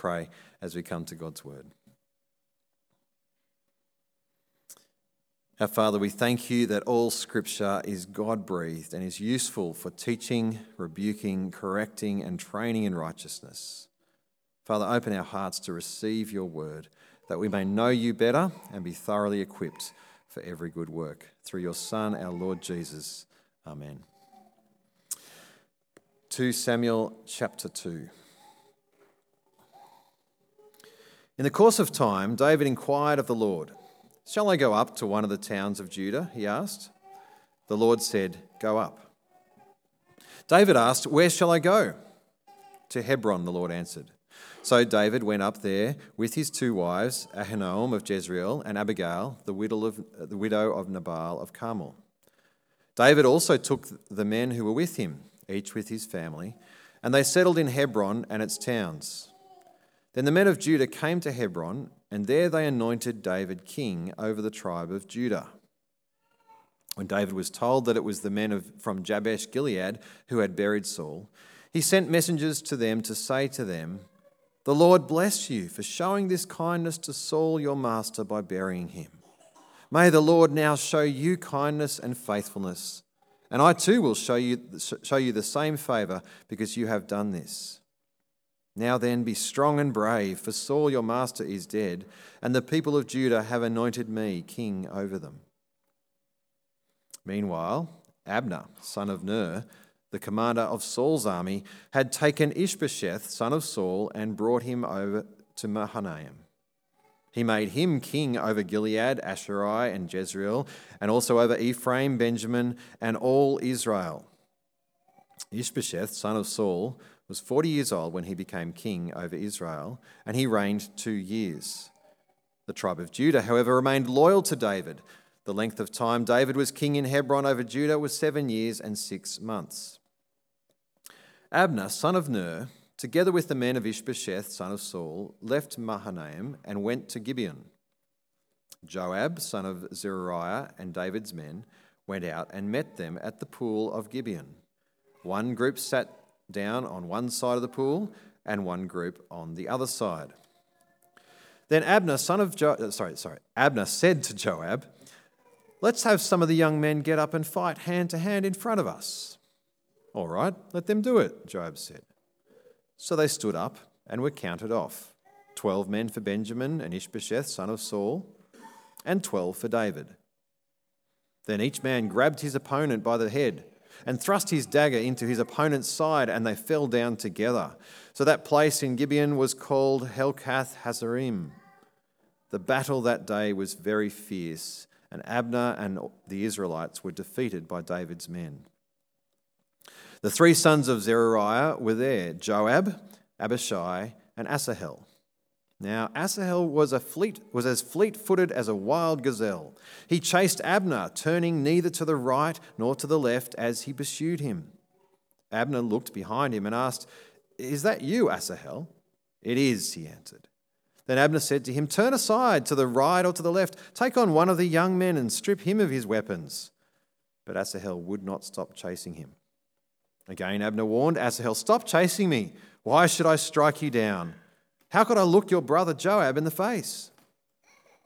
pray as we come to God's word. Our Father, we thank you that all scripture is God breathed and is useful for teaching, rebuking, correcting, and training in righteousness. Father, open our hearts to receive your word, that we may know you better and be thoroughly equipped for every good work. Through your Son, our Lord Jesus. Amen. 2 Samuel chapter 2. In the course of time, David inquired of the Lord. Shall I go up to one of the towns of Judah? He asked. The Lord said, Go up. David asked, Where shall I go? To Hebron, the Lord answered. So David went up there with his two wives, Ahinoam of Jezreel and Abigail, the widow of, the widow of Nabal of Carmel. David also took the men who were with him, each with his family, and they settled in Hebron and its towns. Then the men of Judah came to Hebron and there they anointed David king over the tribe of Judah. When David was told that it was the men of, from Jabesh Gilead who had buried Saul, he sent messengers to them to say to them, The Lord bless you for showing this kindness to Saul your master by burying him. May the Lord now show you kindness and faithfulness, and I too will show you, show you the same favor because you have done this. Now then, be strong and brave, for Saul your master is dead, and the people of Judah have anointed me king over them. Meanwhile, Abner, son of Ner, the commander of Saul's army, had taken Ishbosheth, son of Saul, and brought him over to Mahanaim. He made him king over Gilead, Ashuri, and Jezreel, and also over Ephraim, Benjamin, and all Israel. Ishbosheth, son of Saul, was 40 years old when he became king over Israel, and he reigned two years. The tribe of Judah, however, remained loyal to David. The length of time David was king in Hebron over Judah was seven years and six months. Abner, son of Ner, together with the men of Ishbosheth, son of Saul, left Mahanaim and went to Gibeon. Joab, son of Zeruiah, and David's men went out and met them at the pool of Gibeon. One group sat down on one side of the pool and one group on the other side. Then Abner, son of jo- uh, sorry, sorry, Abner said to Joab, "Let's have some of the young men get up and fight hand to hand in front of us." "All right, let them do it," Joab said. So they stood up and were counted off. 12 men for Benjamin and Ishbosheth, son of Saul, and 12 for David. Then each man grabbed his opponent by the head and thrust his dagger into his opponent's side, and they fell down together. So that place in Gibeon was called Helkath Hazzurim. The battle that day was very fierce, and Abner and the Israelites were defeated by David's men. The three sons of Zeruiah were there Joab, Abishai, and Asahel. Now Asahel was, a fleet, was as fleet footed as a wild gazelle. He chased Abner, turning neither to the right nor to the left as he pursued him. Abner looked behind him and asked, Is that you, Asahel? It is, he answered. Then Abner said to him, Turn aside to the right or to the left, take on one of the young men and strip him of his weapons. But Asahel would not stop chasing him. Again, Abner warned Asahel, Stop chasing me. Why should I strike you down? How could I look your brother Joab in the face?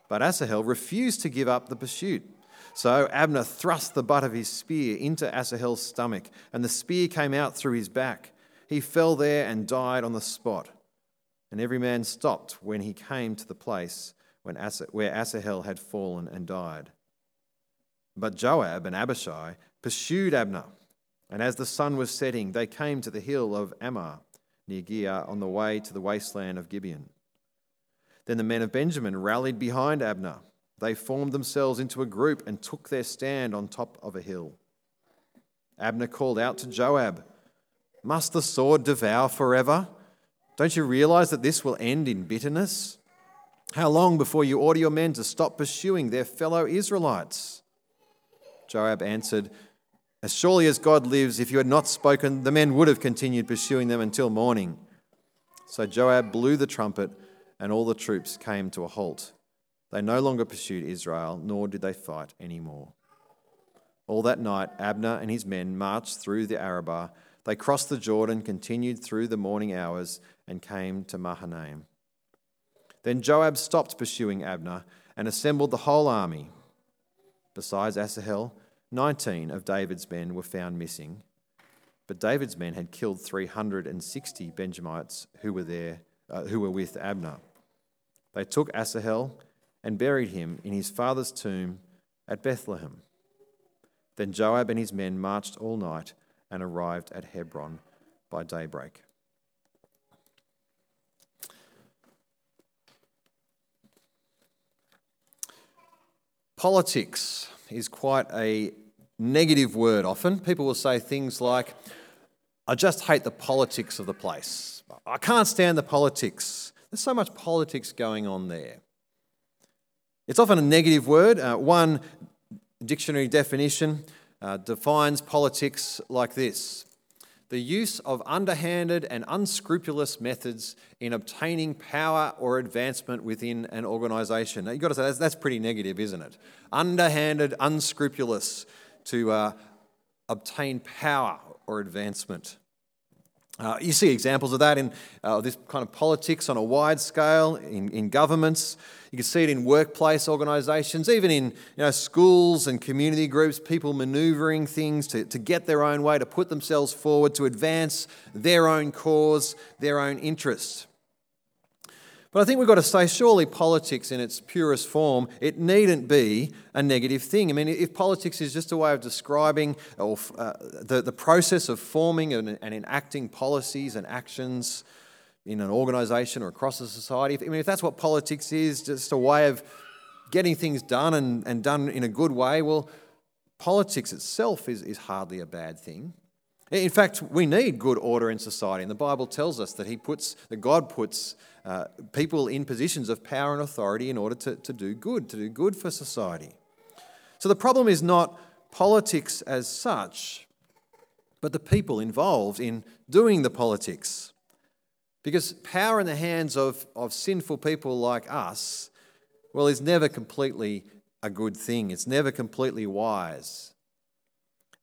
But Asahel refused to give up the pursuit. So Abner thrust the butt of his spear into Asahel's stomach, and the spear came out through his back. He fell there and died on the spot. And every man stopped when he came to the place when Asa, where Asahel had fallen and died. But Joab and Abishai pursued Abner, and as the sun was setting, they came to the hill of Ammah near Giah on the way to the wasteland of Gibeon. Then the men of Benjamin rallied behind Abner. They formed themselves into a group and took their stand on top of a hill. Abner called out to Joab, Must the sword devour forever? Don't you realize that this will end in bitterness? How long before you order your men to stop pursuing their fellow Israelites? Joab answered, as surely as God lives, if you had not spoken, the men would have continued pursuing them until morning. So Joab blew the trumpet, and all the troops came to a halt. They no longer pursued Israel, nor did they fight any more. All that night, Abner and his men marched through the Arabah. They crossed the Jordan, continued through the morning hours, and came to Mahanaim. Then Joab stopped pursuing Abner and assembled the whole army. Besides Asahel, 19 of David's men were found missing. But David's men had killed 360 Benjamites who were there, uh, who were with Abner. They took Asahel and buried him in his father's tomb at Bethlehem. Then Joab and his men marched all night and arrived at Hebron by daybreak. Politics is quite a negative word often. People will say things like, I just hate the politics of the place. I can't stand the politics. There's so much politics going on there. It's often a negative word. Uh, one dictionary definition uh, defines politics like this the use of underhanded and unscrupulous methods in obtaining power or advancement within an organisation. Now, you've got to say that's, that's pretty negative, isn't it? Underhanded, unscrupulous to uh, obtain power or advancement. Uh, you see examples of that in uh, this kind of politics on a wide scale, in, in governments. You can see it in workplace organisations, even in you know, schools and community groups, people manoeuvring things to, to get their own way, to put themselves forward, to advance their own cause, their own interests. But I think we've got to say, surely politics in its purest form, it needn't be a negative thing. I mean, if politics is just a way of describing or, uh, the, the process of forming and, and enacting policies and actions in an organisation or across a society, if, I mean, if that's what politics is, just a way of getting things done and, and done in a good way, well, politics itself is, is hardly a bad thing. In fact, we need good order in society, and the Bible tells us that He puts, that God puts uh, people in positions of power and authority in order to, to do good, to do good for society. So the problem is not politics as such, but the people involved in doing the politics. Because power in the hands of, of sinful people like us, well, is never completely a good thing. It's never completely wise.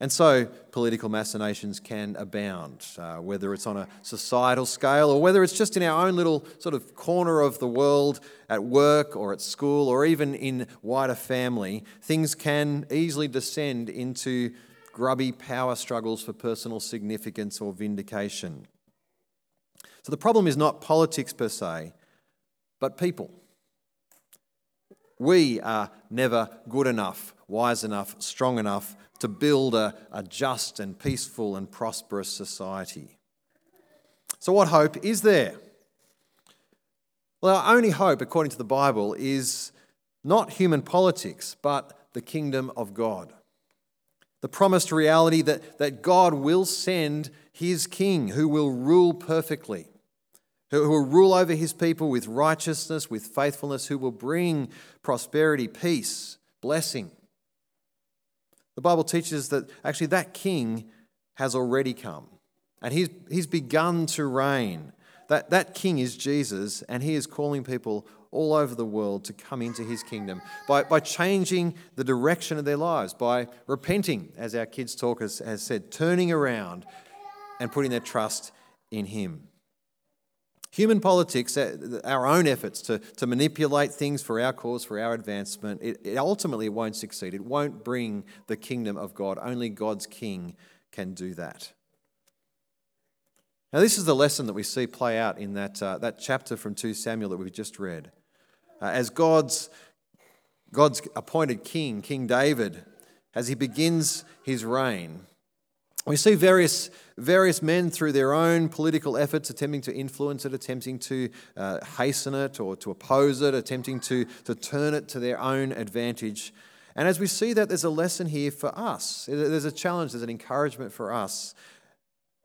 And so political machinations can abound, uh, whether it's on a societal scale or whether it's just in our own little sort of corner of the world at work or at school or even in wider family. Things can easily descend into grubby power struggles for personal significance or vindication. So the problem is not politics per se, but people. We are never good enough, wise enough, strong enough to build a, a just and peaceful and prosperous society. So, what hope is there? Well, our only hope, according to the Bible, is not human politics, but the kingdom of God. The promised reality that, that God will send his king who will rule perfectly, who will rule over his people with righteousness, with faithfulness, who will bring prosperity, peace, blessing. The Bible teaches that actually that king has already come and he's, he's begun to reign. That, that king is Jesus, and he is calling people all over the world to come into his kingdom by, by changing the direction of their lives, by repenting, as our kids' talk has, has said, turning around and putting their trust in him. Human politics, uh, our own efforts to, to manipulate things for our cause, for our advancement, it, it ultimately won't succeed. It won't bring the kingdom of God. Only God's king can do that. Now, this is the lesson that we see play out in that, uh, that chapter from 2 Samuel that we've just read. Uh, as God's, God's appointed king, King David, as he begins his reign, we see various, various men through their own political efforts attempting to influence it, attempting to uh, hasten it or to oppose it, attempting to, to turn it to their own advantage. And as we see that, there's a lesson here for us. There's a challenge, there's an encouragement for us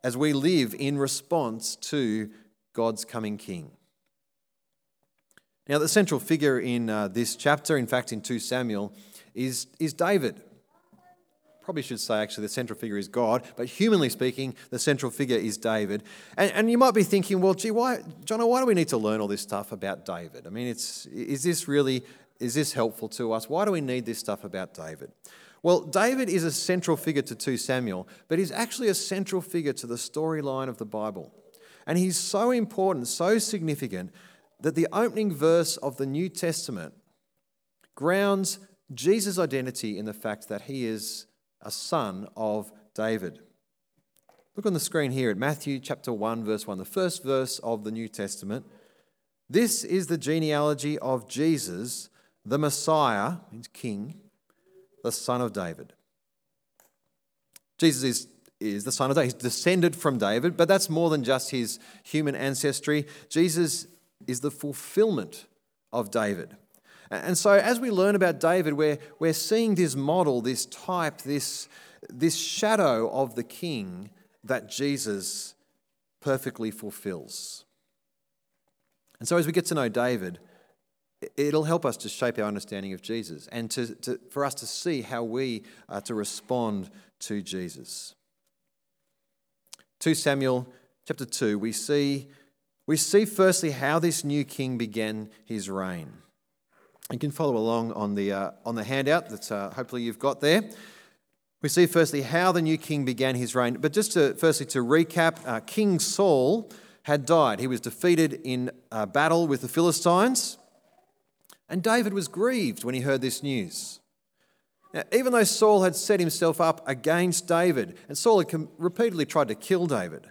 as we live in response to God's coming King. Now, the central figure in uh, this chapter, in fact, in 2 Samuel, is, is David probably should say actually the central figure is God, but humanly speaking, the central figure is David. And, and you might be thinking, well, gee, why, John, why do we need to learn all this stuff about David? I mean, it's, is this really, is this helpful to us? Why do we need this stuff about David? Well, David is a central figure to 2 Samuel, but he's actually a central figure to the storyline of the Bible. And he's so important, so significant, that the opening verse of the New Testament grounds Jesus' identity in the fact that he is a son of David. Look on the screen here at Matthew chapter 1, verse 1, the first verse of the New Testament. This is the genealogy of Jesus, the Messiah, means King, the son of David. Jesus is, is the son of David. He's descended from David, but that's more than just his human ancestry. Jesus is the fulfillment of David. And so, as we learn about David, we're, we're seeing this model, this type, this, this shadow of the king that Jesus perfectly fulfills. And so, as we get to know David, it'll help us to shape our understanding of Jesus and to, to, for us to see how we are to respond to Jesus. 2 Samuel chapter 2, we see, we see firstly how this new king began his reign. You can follow along on the, uh, on the handout that uh, hopefully you've got there. We see firstly how the new king began his reign. But just to, firstly to recap, uh, King Saul had died. He was defeated in a battle with the Philistines. And David was grieved when he heard this news. Now, even though Saul had set himself up against David, and Saul had repeatedly tried to kill David,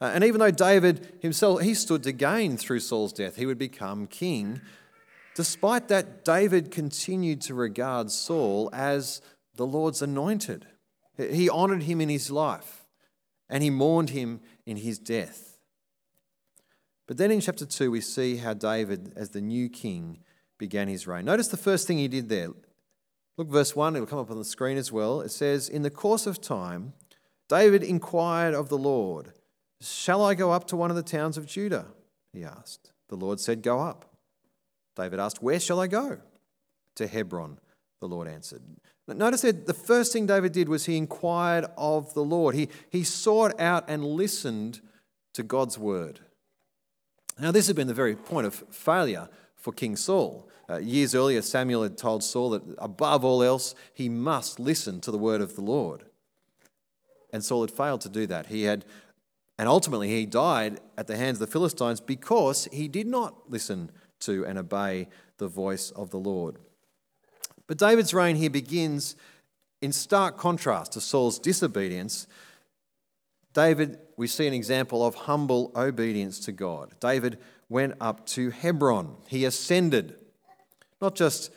uh, and even though David himself, he stood to gain through Saul's death, he would become king. Despite that, David continued to regard Saul as the Lord's anointed. He honored him in his life and he mourned him in his death. But then in chapter 2, we see how David, as the new king, began his reign. Notice the first thing he did there. Look, verse 1, it'll come up on the screen as well. It says, In the course of time, David inquired of the Lord, Shall I go up to one of the towns of Judah? He asked. The Lord said, Go up. David asked, Where shall I go? To Hebron, the Lord answered. Notice that the first thing David did was he inquired of the Lord. He, he sought out and listened to God's word. Now, this had been the very point of failure for King Saul. Uh, years earlier, Samuel had told Saul that above all else, he must listen to the word of the Lord. And Saul had failed to do that. He had, and ultimately, he died at the hands of the Philistines because he did not listen to and obey the voice of the Lord. But David's reign here begins in stark contrast to Saul's disobedience. David, we see an example of humble obedience to God. David went up to Hebron. He ascended, not just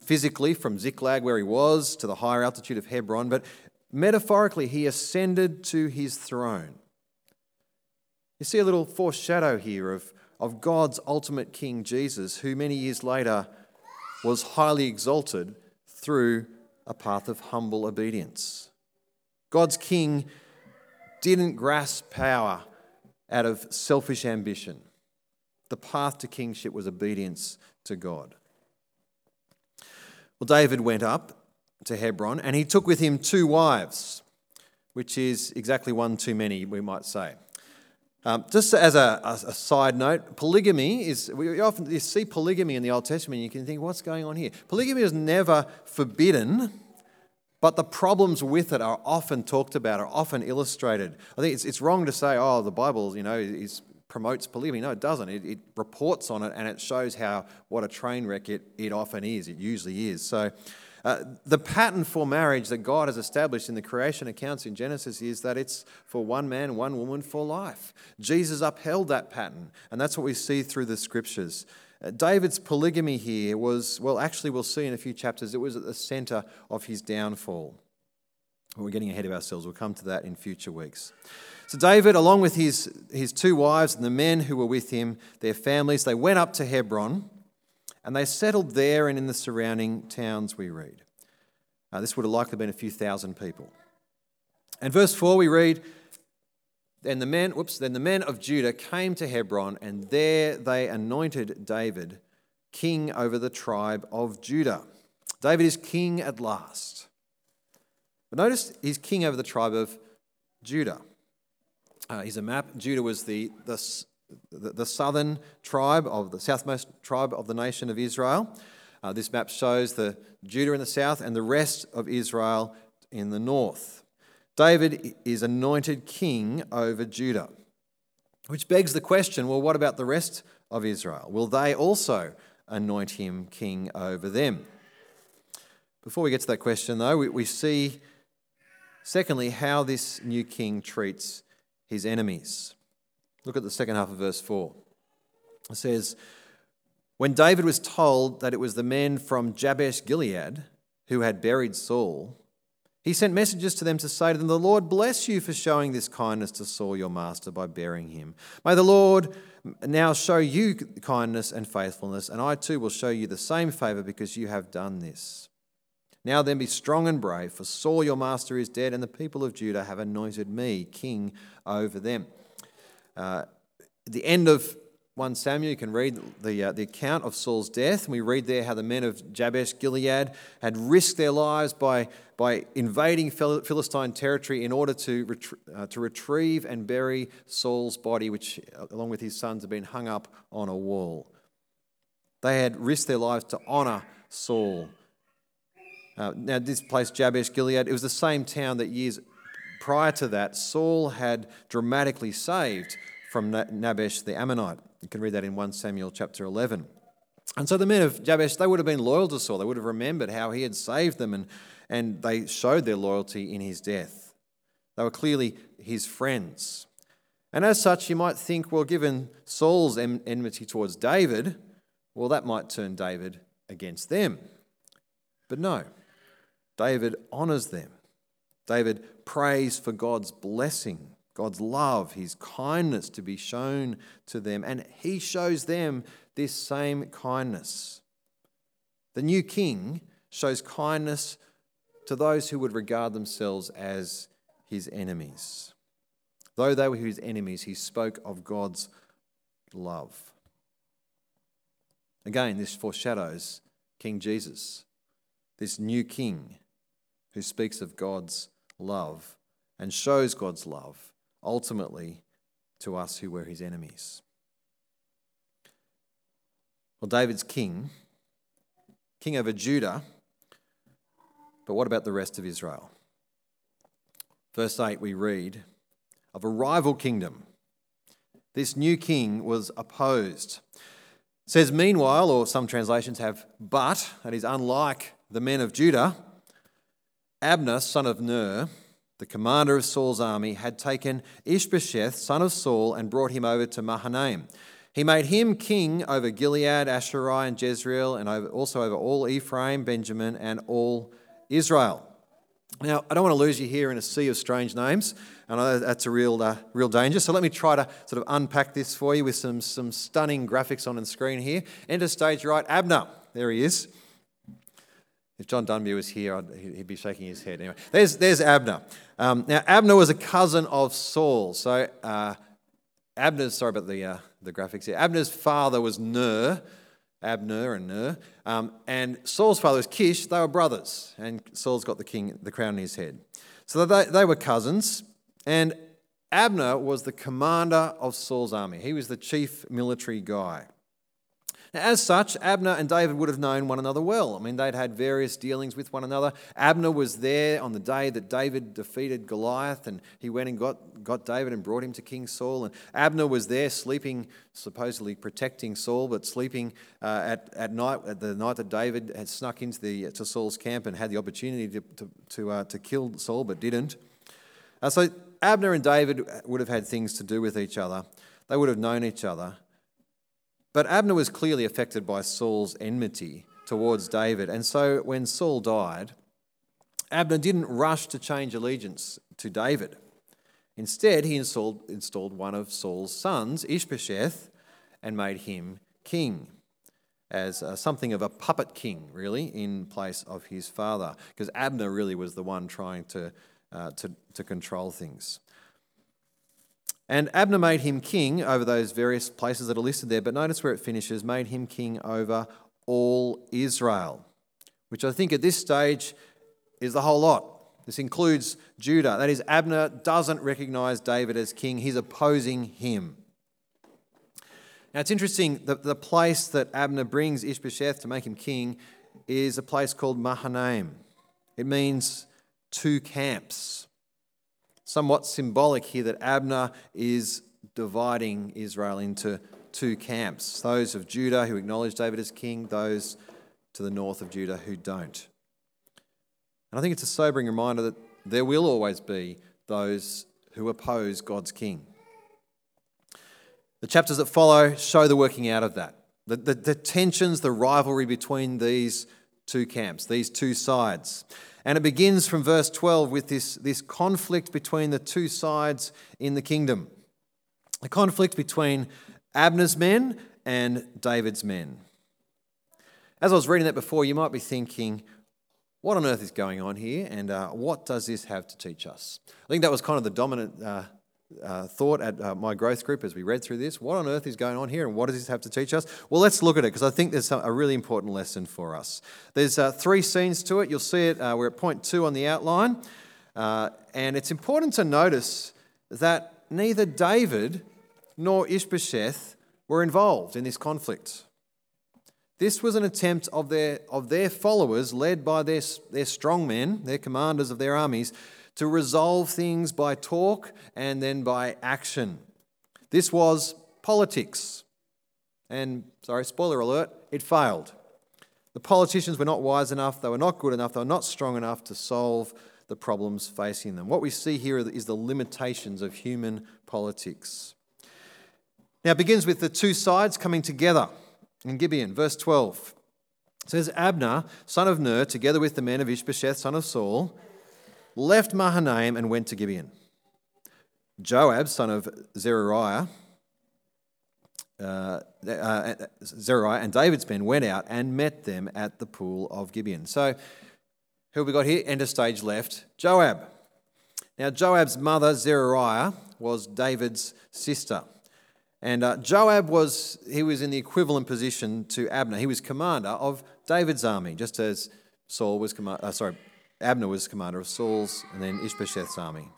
physically from Ziklag, where he was, to the higher altitude of Hebron, but metaphorically, he ascended to his throne. You see a little foreshadow here of, of God's ultimate King Jesus, who many years later was highly exalted through a path of humble obedience. God's king didn't grasp power out of selfish ambition. The path to kingship was obedience to God. Well, David went up to Hebron and he took with him two wives, which is exactly one too many, we might say. Um, just as a, a, a, side note, polygamy is, we often you see polygamy in the Old Testament and you can think, what's going on here? Polygamy is never forbidden, but the problems with it are often talked about, are often illustrated. I think it's, it's wrong to say, oh, the Bible, you know, is, promotes polygamy. No, it doesn't. It, it reports on it and it shows how, what a train wreck it, it often is. It usually is. So, uh, the pattern for marriage that God has established in the creation accounts in Genesis is that it's for one man, one woman for life. Jesus upheld that pattern, and that's what we see through the scriptures. Uh, David's polygamy here was, well, actually, we'll see in a few chapters, it was at the center of his downfall. We're getting ahead of ourselves. We'll come to that in future weeks. So, David, along with his, his two wives and the men who were with him, their families, they went up to Hebron and they settled there and in the surrounding towns, we read. Uh, this would have likely been a few thousand people. And verse 4, we read, then the men, whoops, then the men of Judah came to Hebron, and there they anointed David king over the tribe of Judah. David is king at last. But notice he's king over the tribe of Judah. Uh, here's a map. Judah was the, the the, the southern tribe of the southmost tribe of the nation of Israel. Uh, this map shows the Judah in the south and the rest of Israel in the north. David is anointed king over Judah. Which begs the question well, what about the rest of Israel? Will they also anoint him king over them? Before we get to that question, though, we, we see, secondly, how this new king treats his enemies. Look at the second half of verse 4. It says, When David was told that it was the men from Jabesh Gilead who had buried Saul, he sent messages to them to say to them, The Lord bless you for showing this kindness to Saul your master by burying him. May the Lord now show you kindness and faithfulness, and I too will show you the same favor because you have done this. Now then, be strong and brave, for Saul your master is dead, and the people of Judah have anointed me king over them. Uh, at the end of 1 Samuel, you can read the, uh, the account of Saul's death. And we read there how the men of Jabesh Gilead had risked their lives by, by invading Philistine territory in order to, retrie- uh, to retrieve and bury Saul's body, which, uh, along with his sons, had been hung up on a wall. They had risked their lives to honour Saul. Uh, now, this place, Jabesh Gilead, it was the same town that years prior to that, Saul had dramatically saved from Nahash the Ammonite. You can read that in 1 Samuel chapter 11. And so the men of Jabesh, they would have been loyal to Saul. They would have remembered how he had saved them, and, and they showed their loyalty in his death. They were clearly his friends. And as such, you might think, well, given Saul's enmity towards David, well, that might turn David against them. But no, David honours them. David prays for God's blessing God's love, his kindness to be shown to them, and he shows them this same kindness. The new king shows kindness to those who would regard themselves as his enemies. Though they were his enemies, he spoke of God's love. Again, this foreshadows King Jesus, this new king who speaks of God's love and shows God's love ultimately to us who were his enemies. Well, David's king, king over Judah, but what about the rest of Israel? Verse 8, we read of a rival kingdom. This new king was opposed. It says, meanwhile, or some translations have, but, that is, unlike the men of Judah, Abner, son of Ner, the commander of Saul's army, had taken Ishbosheth, son of Saul, and brought him over to Mahanaim. He made him king over Gilead, Ashuri, and Jezreel, and also over all Ephraim, Benjamin, and all Israel. Now, I don't want to lose you here in a sea of strange names. And that's a real, uh, real danger. So let me try to sort of unpack this for you with some, some stunning graphics on the screen here. Enter stage right, Abner. There he is. If John Dunby was here, he'd be shaking his head. Anyway, there's, there's Abner. Um, now, Abner was a cousin of Saul. So, uh, Abner's, sorry about the, uh, the graphics here. Abner's father was Ner, Abner and Ner. Um, and Saul's father was Kish. They were brothers. And Saul's got the king, the crown in his head. So they, they were cousins. And Abner was the commander of Saul's army. He was the chief military guy. As such, Abner and David would have known one another well. I mean, they'd had various dealings with one another. Abner was there on the day that David defeated Goliath, and he went and got, got David and brought him to King Saul. And Abner was there sleeping, supposedly protecting Saul, but sleeping uh, at, at night, at the night that David had snuck into the, to Saul's camp and had the opportunity to, to, to, uh, to kill Saul, but didn't. Uh, so Abner and David would have had things to do with each other. They would have known each other. But Abner was clearly affected by Saul's enmity towards David. And so when Saul died, Abner didn't rush to change allegiance to David. Instead, he installed, installed one of Saul's sons, Ishbosheth, and made him king as uh, something of a puppet king, really, in place of his father, because Abner really was the one trying to, uh, to, to control things. And Abner made him king over those various places that are listed there, but notice where it finishes made him king over all Israel, which I think at this stage is the whole lot. This includes Judah. That is, Abner doesn't recognize David as king, he's opposing him. Now it's interesting that the place that Abner brings Ishbosheth to make him king is a place called Mahanaim. It means two camps somewhat symbolic here that Abner is dividing Israel into two camps those of Judah who acknowledge David as king, those to the north of Judah who don't. And I think it's a sobering reminder that there will always be those who oppose God's king. The chapters that follow show the working out of that. The, the, the, tensions, the rivalry between these two camps, these two sides. And it begins from verse 12 with this, this conflict between the two sides in the kingdom. The conflict between Abner's men and David's men. As I was reading that before, you might be thinking, what on earth is going on here, and uh, what does this have to teach us? I think that was kind of the dominant uh, uh, thought at uh, my growth group as we read through this. What on earth is going on here, and what does this have to teach us? Well, let's look at it because I think there's a really important lesson for us. There's uh, three scenes to it. You'll see it. Uh, we're at point two on the outline, and it's important to notice that neither David nor Ishbosheth were involved in this conflict. This was an attempt of their, of their followers, led by their, their strong men, their commanders of their armies, to resolve things by talk and then by action. This was politics. And, sorry, spoiler alert, it failed. The politicians were not wise enough, they were not good enough, they were not strong enough to solve the problems facing them. What we see here is the limitations of human politics. Now, it begins with the two sides coming together in Gibeon, verse 12. It says, Abner, son of Ner, together with the men of Ishbosheth, son of Saul, left Mahanaim and went to Gibeon. Joab, son of Zeruiah, uh, uh, Zeruiah and David's men went out and met them at the pool of Gibeon. So, who have we got here? Enter stage left, Joab. Now, Joab's mother, Zeruiah, was David's sister. And uh, Joab was, he was in the equivalent position to Abner. He was commander of David's army, just as Saul was, com- uh, sorry, Abner was commander of Saul's and then Ishbosheth's army.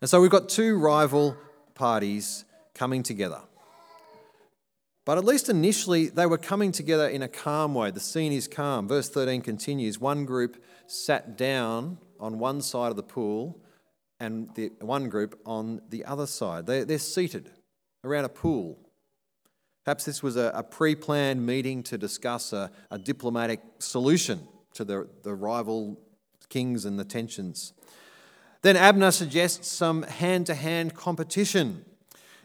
And so we've got two rival parties coming together. But at least initially, they were coming together in a calm way. The scene is calm. Verse 13 continues One group sat down on one side of the pool, and the one group on the other side. They, they're seated around a pool. Perhaps this was a, a pre planned meeting to discuss a, a diplomatic solution to the, the rival kings and the tensions. Then Abner suggests some hand to hand competition.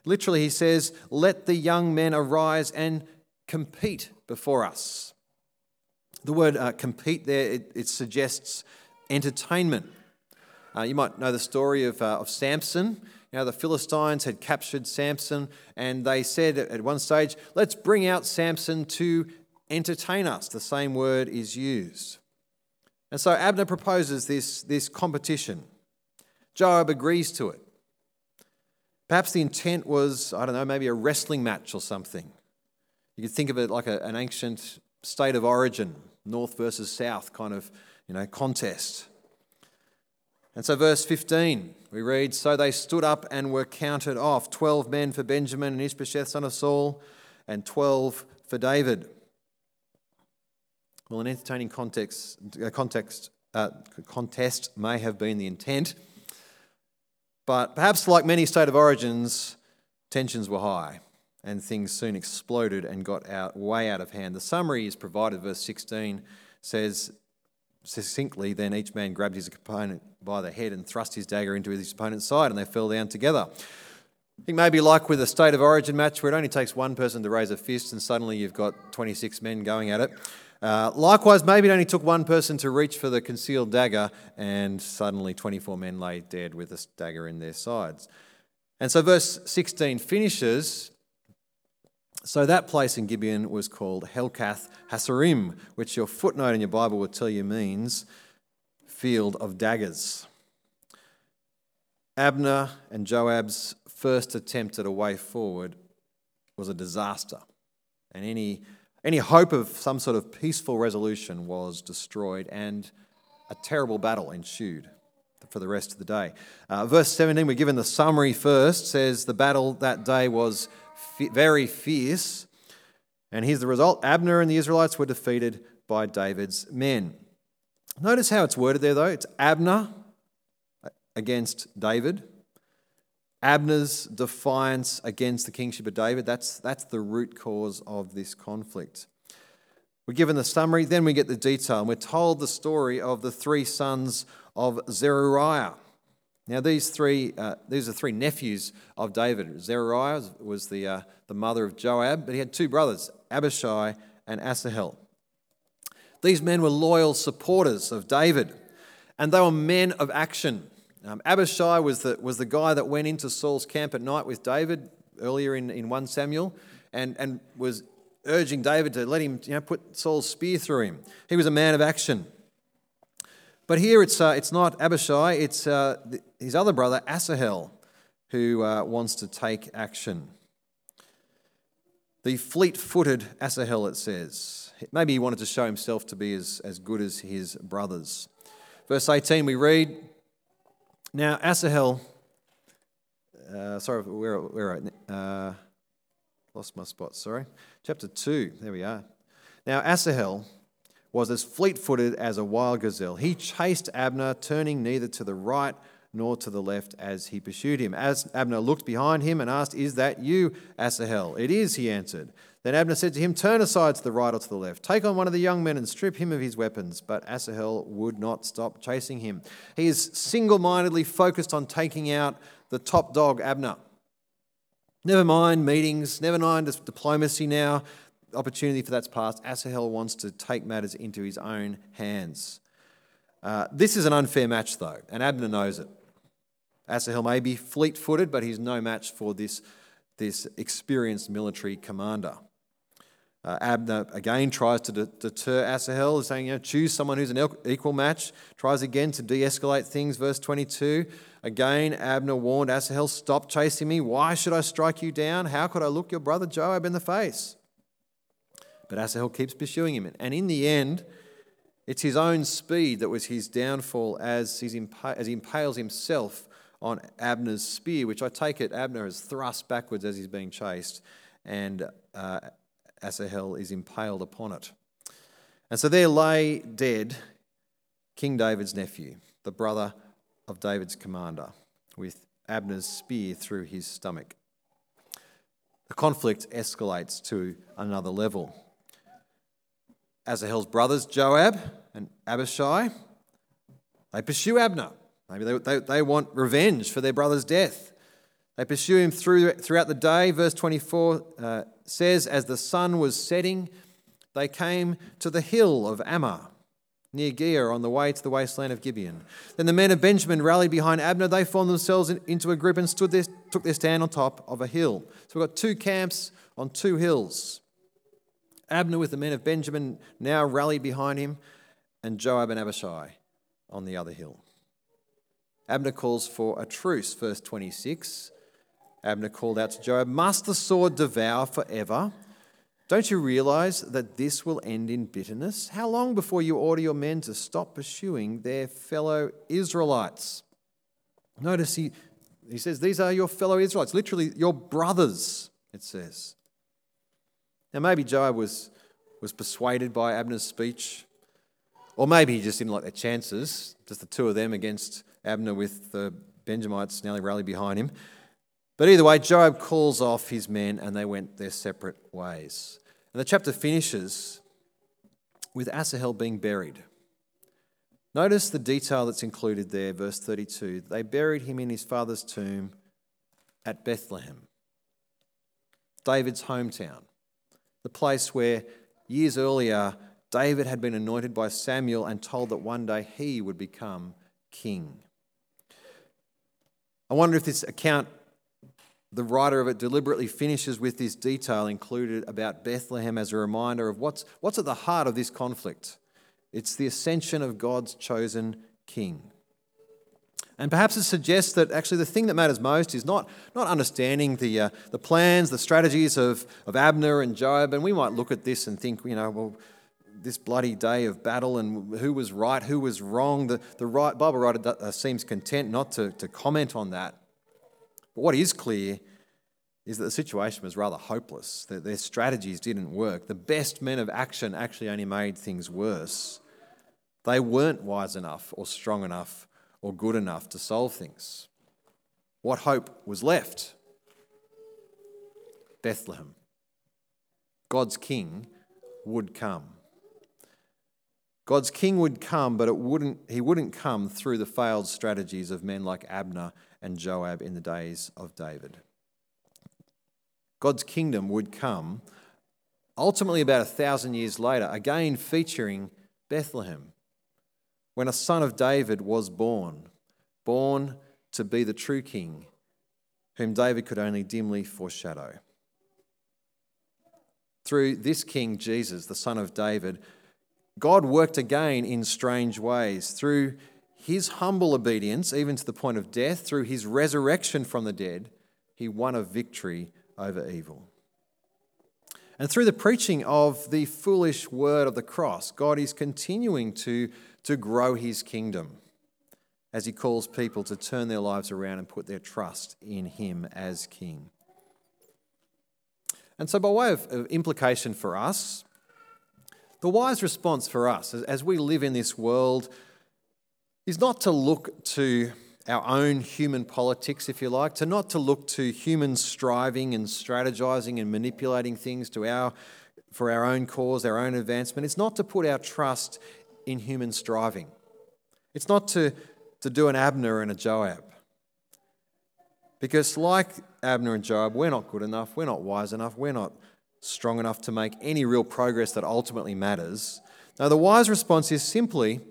Literally, he says, Let the young men arise and compete before us. The word uh, compete there, it, it, suggests entertainment. Uh, you might know the story of, uh, of Samson. You know, the Philistines had captured Samson, and they said at one stage, Let's bring out Samson to entertain us. The same word is used. And so Abner proposes this, this competition. Joab agrees to it. Perhaps the intent was, I don't know, maybe a wrestling match or something. You could think of it like a, an ancient state of origin, north versus south kind of, you know, contest. And so, verse 15, we read So they stood up and were counted off 12 men for Benjamin and Ishbosheth, son of Saul, and 12 for David. Well, an entertaining context, uh, context, uh, contest may have been the intent, but perhaps like many state of origins, tensions were high and things soon exploded and got out, way out of hand. The summary is provided, verse 16 says succinctly, then each man grabbed his opponent by the head and thrust his dagger into his opponent's side, and they fell down together. I think maybe like with a state of origin match where it only takes one person to raise a fist and suddenly you've got 26 men going at it. Uh, likewise, maybe it only took one person to reach for the concealed dagger, and suddenly 24 men lay dead with a dagger in their sides. And so, verse 16 finishes. So, that place in Gibeon was called Helkath Hazzurim, which your footnote in your Bible will tell you means field of daggers. Abner and Joab's first attempt at a way forward was a disaster, and any any hope of some sort of peaceful resolution was destroyed, and a terrible battle ensued for the rest of the day. Uh, verse 17, we're given the summary first, says the battle that day was very fierce. And here's the result Abner and the Israelites were defeated by David's men. Notice how it's worded there, though. It's Abner against David. Abner's defiance against the kingship of David, that's, that's the root cause of this conflict. We're given the summary, then we get the detail, and we're told the story of the three sons of Zeruiah. Now, these three, uh, these are three nephews of David. Zeruiah was the, uh, the mother of Joab, but he had two brothers, Abishai and Asahel. These men were loyal supporters of David, and they were men of action. Um, Abishai was the, was the guy that went into Saul's camp at night with David earlier in, in 1 Samuel and, and was urging David to let him you know, put Saul's spear through him. He was a man of action. But here it's, uh, it's not Abishai, it's uh, his other brother, Asahel, who uh, wants to take action. The fleet footed Asahel, it says. Maybe he wanted to show himself to be as, as good as his brothers. Verse 18, we read Now, Asahel, uh, sorry, where, where uh, lost my spot, sorry. Chapter 2, there we are. Now, Asahel was as fleet footed as a wild gazelle. He chased Abner, turning neither to the right nor to the left as he pursued him. As Abner looked behind him and asked, Is that you, Asahel? It is, he answered. Then Abner said to him, Turn aside to the right or to the left. Take on one of the young men and strip him of his weapons. But Asahel would not stop chasing him. He is single mindedly focused on taking out the top dog, Abner. Never mind meetings, never mind diplomacy now. Opportunity for that's past. Asahel wants to take matters into his own hands. Uh, this is an unfair match, though, and Abner knows it. Asahel may be fleet footed, but he's no match for this, this experienced military commander. Uh, Abner again tries to deter Asahel, saying, you know, choose someone who's an equal match. Tries again to de escalate things. Verse 22. Again, Abner warned Asahel, Stop chasing me. Why should I strike you down? How could I look your brother Joab in the face? But Asahel keeps pursuing him. And in the end, it's his own speed that was his downfall as, impa- as he impales himself on Abner's spear, which I take it Abner has thrust backwards as he's being chased, and uh, Asahel is impaled upon it. And so there lay dead King David's nephew, the brother of David's commander, with Abner's spear through his stomach. The conflict escalates to another level. Asahel's brothers, Joab and Abishai, they pursue Abner. Maybe they, they, they want revenge for their brother's death. They pursue him through, throughout the day. Verse 24 uh, says, As the sun was setting, they came to the hill of Ammah, near Giah, on the way to the wasteland of Gibeon. Then the men of Benjamin rallied behind Abner. They formed themselves in, into a group and stood there, took their stand on top of a hill. So we've got two camps on two hills. Abner with the men of Benjamin now rallied behind him, and Joab and Abishai on the other hill. Abner calls for a truce, verse 26. Abner called out to Joab, Must the sword devour forever? Don't you realize that this will end in bitterness? How long before you order your men to stop pursuing their fellow Israelites? Notice he, he says, These are your fellow Israelites, literally your brothers, it says. Now, maybe Joab was, was persuaded by Abner's speech, or maybe he just didn't like their chances, just the two of them against Abner with the Benjamites nearly rallied behind him. But either way, Joab calls off his men and they went their separate ways. And the chapter finishes with Asahel being buried. Notice the detail that's included there, verse 32. They buried him in his father's tomb at Bethlehem, David's hometown, the place where years earlier David had been anointed by Samuel and told that one day he would become king. I wonder if this account, the writer of it deliberately finishes with this detail included about Bethlehem as a reminder of what's, what's at the heart of this conflict. It's the ascension of God's chosen king. And perhaps it suggests that actually the thing that matters most is not, not understanding the, uh, the plans, the strategies of, of Abner and Joab. And we might look at this and think, you know, well, this bloody day of battle and who was right, who was wrong. The, the right, Bible writer uh, seems content not to, to comment on that. But what is clear is that the situation was rather hopeless, that their strategies didn't work. The best men of action actually only made things worse. They weren't wise enough or strong enough or good enough to solve things. what hope was left? Bethlehem. God's king would come. God's king would come, but it wouldn't, he wouldn't come through the failed strategies of men like Abner and Joab in the days of David. God's kingdom would come ultimately about a thousand years later, again featuring Bethlehem, when a son of David was born, born to be the true king, whom David could only dimly foreshadow. Through this king, Jesus, the son of David, God worked again in strange ways through his humble obedience, even to the point of death, through his resurrection from the dead, he won a victory over evil. And through the preaching of the foolish word of the cross, God is continuing to, to grow his kingdom as he calls people to turn their lives around and put their trust in him as king. And so, by way of, of implication for us, the wise response for us as we live in this world is not to look to our own human politics, if you like, to not to look to human striving and strategizing and manipulating things to our, for our own cause, our own advancement. It's not to put our trust in human striving. It's not to, to do an Abner and a Joab. Because, like Abner and Joab, we're not good enough, we're not wise enough, we're not strong enough to make any real progress that ultimately matters. Now, the wise response is simply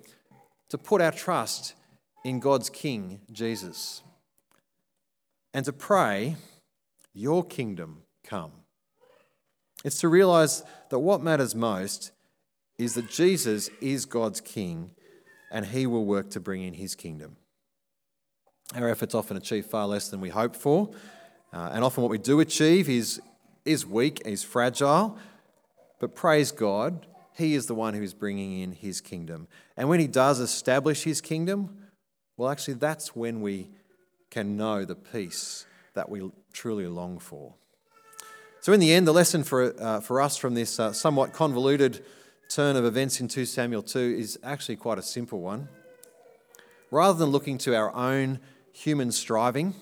to put our trust in God's King, Jesus, and to pray, Your kingdom come. It's to realize that what matters most is that Jesus is God's King and He will work to bring in His kingdom. Our efforts often achieve far less than we hope for, uh, and often what we do achieve is is weak, is fragile, but praise God, He is the one who is bringing in His kingdom. And when He does establish His kingdom, well, actually, that's when we can know the peace that we truly long for. So, in the end, the lesson for, uh, for us from this uh, somewhat convoluted turn of events in 2 Samuel 2 is actually quite a simple one. Rather than looking to our own human striving,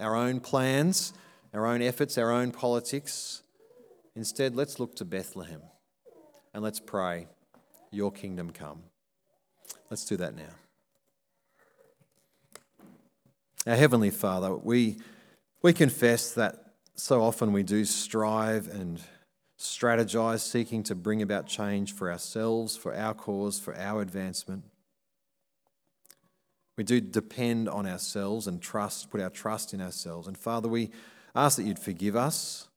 our own plans, our own efforts, our own politics. Instead, let's look to Bethlehem and let's pray, Your kingdom come. Let's do that now. Our Heavenly Father, we, we confess that so often we do strive and strategize, seeking to bring about change for ourselves, for our cause, for our advancement. We do depend on ourselves and trust, put our trust in ourselves. And Father, we ask that you'd forgive us.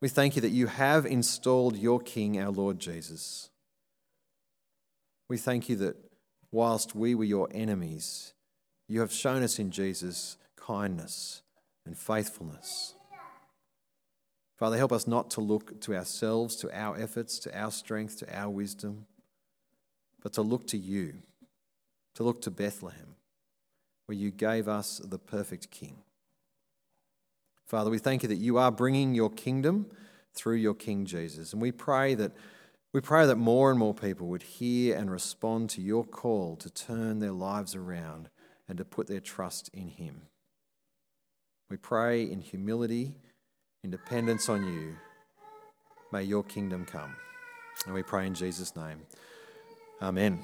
We thank you that you have installed your King, our Lord Jesus. We thank you that whilst we were your enemies, you have shown us in Jesus kindness and faithfulness. Father, help us not to look to ourselves, to our efforts, to our strength, to our wisdom, but to look to you, to look to Bethlehem, where you gave us the perfect King. Father, we thank you that you are bringing your kingdom through your King Jesus. And we pray that we pray that more and more people would hear and respond to your call to turn their lives around and to put their trust in him. We pray in humility, in dependence on you. May your kingdom come. And we pray in Jesus' name. Amen.